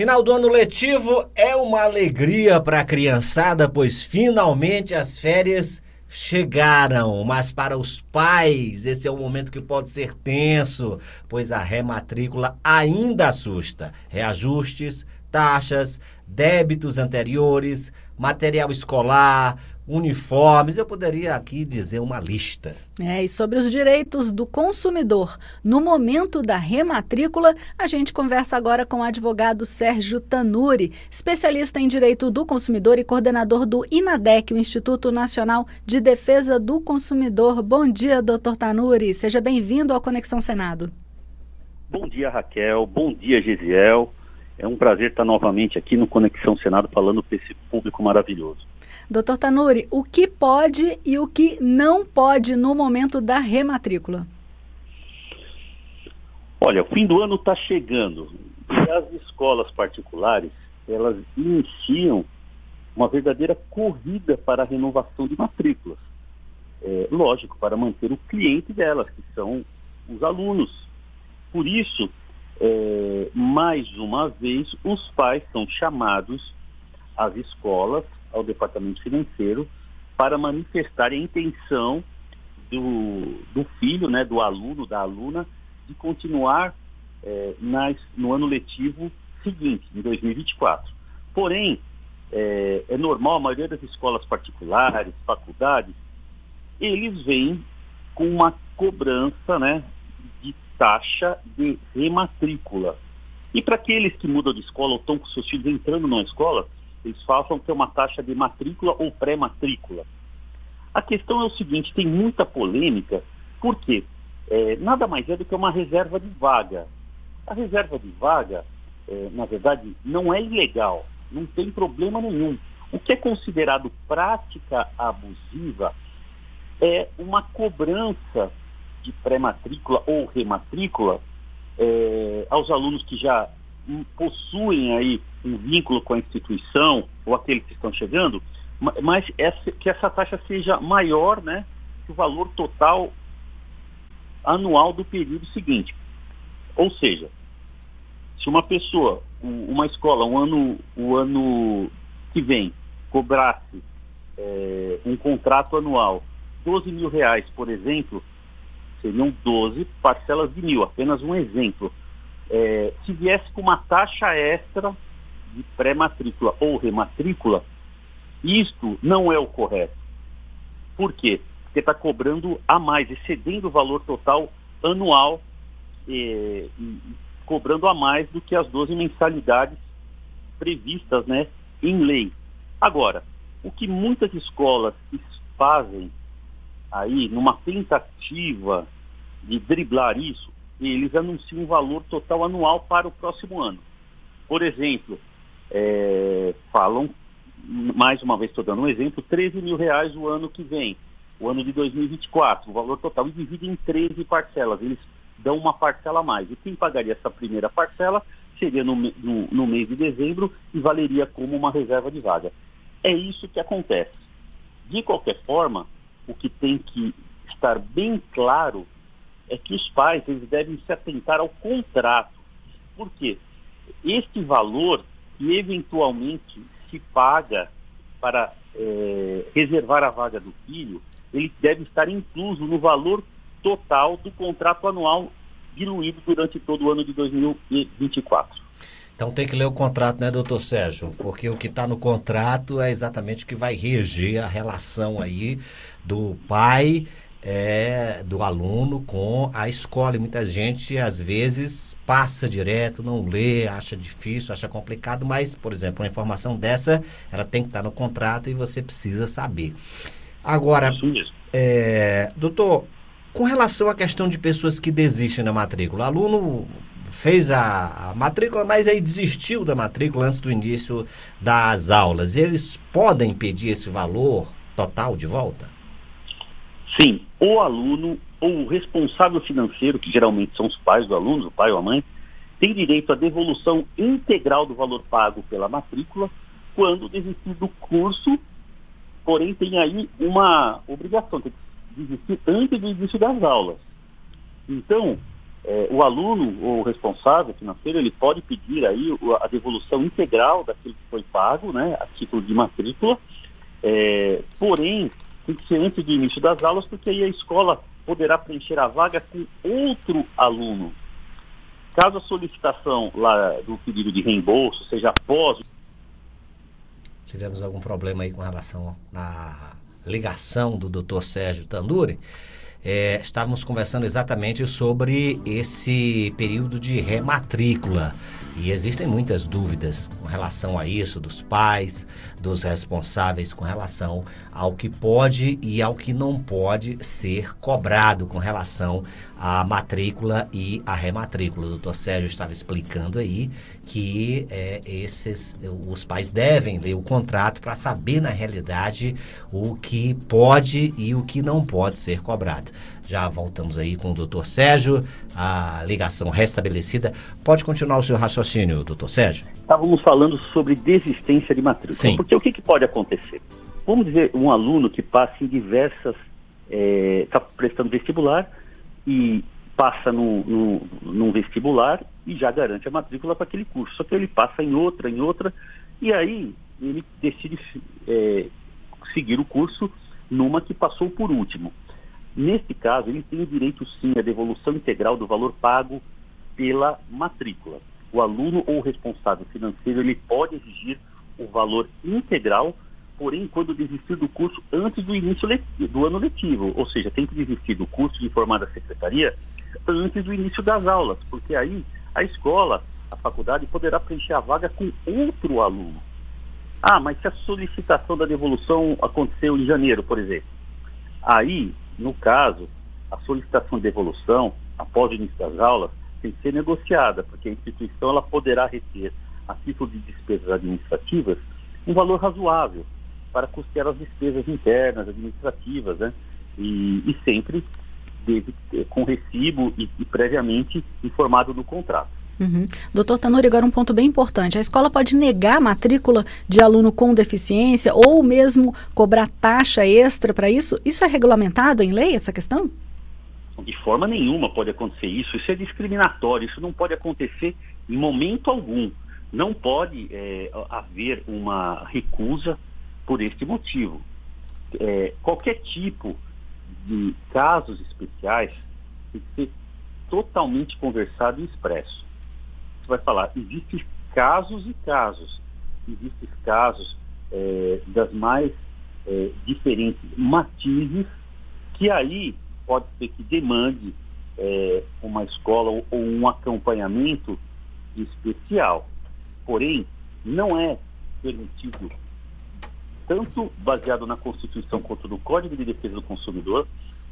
Final do ano letivo é uma alegria para a criançada, pois finalmente as férias chegaram. Mas para os pais, esse é um momento que pode ser tenso, pois a rematrícula ainda assusta. Reajustes, taxas, débitos anteriores, material escolar, uniformes, eu poderia aqui dizer uma lista. É, e sobre os direitos do consumidor no momento da rematrícula, a gente conversa agora com o advogado Sérgio Tanuri, especialista em direito do consumidor e coordenador do INADEC, o Instituto Nacional de Defesa do Consumidor. Bom dia, doutor Tanuri. Seja bem-vindo ao Conexão Senado. Bom dia, Raquel. Bom dia, Gisiel. É um prazer estar novamente aqui no Conexão Senado falando para esse público maravilhoso. Doutor Tanuri, o que pode e o que não pode no momento da rematrícula? Olha, o fim do ano está chegando e as escolas particulares, elas iniciam uma verdadeira corrida para a renovação de matrículas. É, lógico, para manter o cliente delas, que são os alunos. Por isso, é, mais uma vez, os pais são chamados às escolas ao departamento financeiro para manifestar a intenção do, do filho, né, do aluno, da aluna, de continuar é, nas, no ano letivo seguinte, em 2024. Porém, é, é, normal, a maioria das escolas particulares, faculdades, eles vêm com uma cobrança né, de taxa de rematrícula. E para aqueles que mudam de escola ou estão com seus filhos entrando numa escola, eles falam que é uma taxa de matrícula ou pré-matrícula. A questão é o seguinte, tem muita polêmica, porque é, nada mais é do que uma reserva de vaga. A reserva de vaga, é, na verdade, não é ilegal, não tem problema nenhum. O que é considerado prática abusiva é uma cobrança de pré-matrícula ou rematrícula é, aos alunos que já possuem aí um vínculo com a instituição ou aqueles que estão chegando, mas essa, que essa taxa seja maior né, que o valor total anual do período seguinte. Ou seja, se uma pessoa, uma escola, um ano, o ano que vem, cobrasse é, um contrato anual 12 mil reais, por exemplo, seriam 12 parcelas de mil, apenas um exemplo é, se viesse com uma taxa extra de pré-matrícula ou rematrícula, isto não é o correto. Por quê? Porque está cobrando a mais, excedendo o valor total anual, é, cobrando a mais do que as 12 mensalidades previstas né, em lei. Agora, o que muitas escolas fazem aí, numa tentativa de driblar isso, eles anunciam um valor total anual para o próximo ano. Por exemplo, é, falam, mais uma vez estou dando um exemplo, 13 mil reais o ano que vem, o ano de 2024, o valor total, e dividem em 13 parcelas. Eles dão uma parcela a mais. E quem pagaria essa primeira parcela seria no, no, no mês de dezembro e valeria como uma reserva de vaga. É isso que acontece. De qualquer forma, o que tem que estar bem claro é que os pais eles devem se atentar ao contrato. Por quê? Este valor que eventualmente se paga para é, reservar a vaga do filho, ele deve estar incluso no valor total do contrato anual diluído durante todo o ano de 2024. Então tem que ler o contrato, né, doutor Sérgio? Porque o que está no contrato é exatamente o que vai reger a relação aí do pai é, do aluno com a escola. E muita gente, às vezes, passa direto, não lê, acha difícil, acha complicado, mas, por exemplo, uma informação dessa, ela tem que estar no contrato e você precisa saber. Agora, é, doutor, com relação à questão de pessoas que desistem da matrícula, o aluno fez a, a, matrícula, mas aí desistiu da matrícula antes do início das aulas. Eles podem pedir esse valor total de volta? Sim, o aluno ou o responsável financeiro, que geralmente são os pais do aluno, o pai ou a mãe, tem direito à devolução integral do valor pago pela matrícula quando desistir do curso, porém tem aí uma obrigação, tem que desistir antes do início das aulas. Então, é, o aluno ou o responsável financeiro, ele pode pedir aí a devolução integral daquilo que foi pago, né, a título de matrícula, é, porém, antes do início das aulas, porque aí a escola poderá preencher a vaga com outro aluno. Caso a solicitação lá do pedido de reembolso seja após. Tivemos algum problema aí com relação à ligação do Dr. Sérgio Tanduri é, estávamos conversando exatamente sobre esse período de rematrícula. E existem muitas dúvidas com relação a isso, dos pais, dos responsáveis, com relação ao que pode e ao que não pode ser cobrado com relação à matrícula e à rematrícula. O doutor Sérgio estava explicando aí que é, esses, os pais devem ler o contrato para saber, na realidade, o que pode e o que não pode ser cobrado. Já voltamos aí com o doutor Sérgio, a ligação restabelecida. Pode continuar o seu raciocínio, doutor Sérgio? Estávamos falando sobre desistência de matrícula. Sim. Porque o que, que pode acontecer? Vamos dizer, um aluno que passa em diversas. Está é, prestando vestibular e passa no, no, vestibular e já garante a matrícula para aquele curso. Só que ele passa em outra, em outra, e aí ele decide é, seguir o curso numa que passou por último. Neste caso, ele tem direito sim à devolução integral do valor pago pela matrícula. O aluno ou responsável financeiro ele pode exigir o valor integral, porém quando desistir do curso antes do início do ano letivo, ou seja, tem que desistir do curso de informar da secretaria antes do início das aulas, porque aí a escola, a faculdade poderá preencher a vaga com outro aluno. Ah, mas se a solicitação da devolução aconteceu em janeiro, por exemplo, aí no caso, a solicitação de devolução, após o início das aulas, tem que ser negociada, porque a instituição ela poderá reter, a título de despesas administrativas, um valor razoável para custear as despesas internas, administrativas, né? E, e sempre deve, com recibo e, e previamente informado do contrato. Uhum. Doutor Tanuri, agora um ponto bem importante. A escola pode negar a matrícula de aluno com deficiência ou mesmo cobrar taxa extra para isso? Isso é regulamentado em lei, essa questão? De forma nenhuma pode acontecer isso. Isso é discriminatório. Isso não pode acontecer em momento algum. Não pode é, haver uma recusa por este motivo. É, qualquer tipo de casos especiais tem que ser totalmente conversado e expresso vai falar, existem casos e casos. Existem casos é, das mais é, diferentes matizes que aí pode ser que demande é, uma escola ou, ou um acompanhamento especial. Porém, não é permitido, tanto baseado na Constituição quanto no Código de Defesa do Consumidor,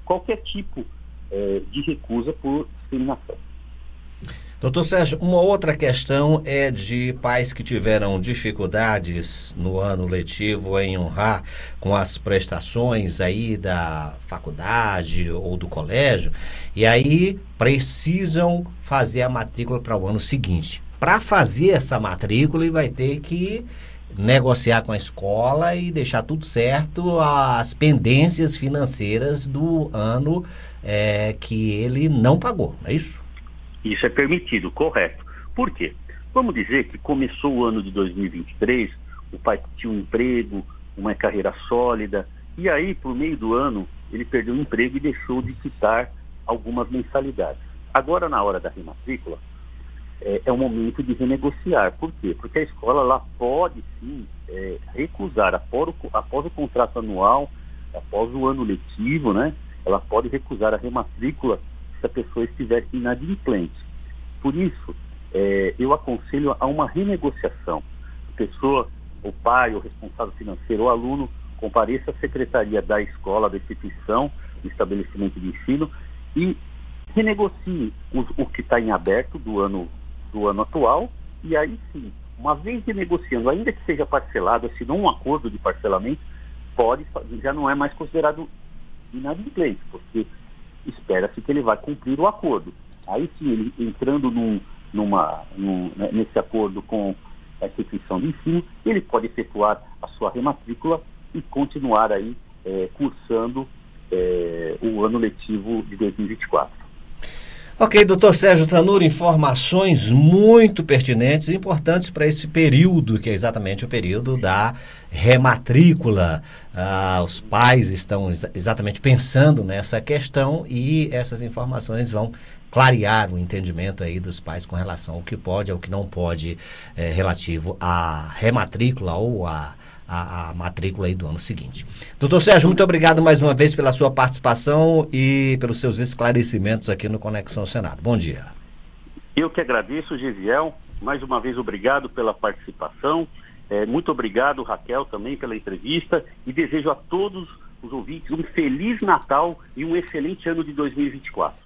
qualquer tipo é, de recusa por discriminação. Doutor Sérgio, uma outra questão é de pais que tiveram dificuldades no ano letivo em honrar com as prestações aí da faculdade ou do colégio e aí precisam fazer a matrícula para o ano seguinte. Para fazer essa matrícula, ele vai ter que negociar com a escola e deixar tudo certo as pendências financeiras do ano é, que ele não pagou, é isso? Isso é permitido, correto. Por quê? Vamos dizer que começou o ano de 2023, o pai tinha um emprego, uma carreira sólida, e aí, por meio do ano, ele perdeu o emprego e deixou de quitar algumas mensalidades. Agora, na hora da rematrícula, é, é o momento de renegociar. Por quê? Porque a escola ela pode sim é, recusar após o, após o contrato anual, após o ano letivo, né? Ela pode recusar a rematrícula se a pessoa estiver inadimplente. Por isso, é, eu aconselho a uma renegociação. A pessoa, o pai, o responsável financeiro, o aluno, compareça à secretaria da escola, da instituição, do estabelecimento de ensino e renegocie o, o que está em aberto do ano, do ano atual e aí sim, uma vez renegociando, ainda que seja parcelado, se não um acordo de parcelamento, pode, já não é mais considerado inadimplente, porque espera-se que ele vai cumprir o acordo. Aí sim, ele entrando num, numa, num, né, nesse acordo com a instituição de ensino, ele pode efetuar a sua rematrícula e continuar aí é, cursando é, o ano letivo de 2024. Ok, doutor Sérgio Tanuro, informações muito pertinentes e importantes para esse período, que é exatamente o período da rematrícula. Ah, os pais estão ex exatamente pensando nessa questão e essas informações vão clarear o entendimento aí dos pais com relação ao que pode, ao que não pode, é, relativo à rematrícula ou à a, a, matrícula aí do ano seguinte. Doutor Sérgio, muito obrigado mais uma vez pela sua participação e pelos seus esclarecimentos aqui no Conexão Senado. Bom dia. Eu que agradeço, Gisiel. Mais uma vez, obrigado pela participação. É, muito obrigado, Raquel, também pela entrevista e desejo a todos os ouvintes um feliz Natal e um excelente ano de 2024.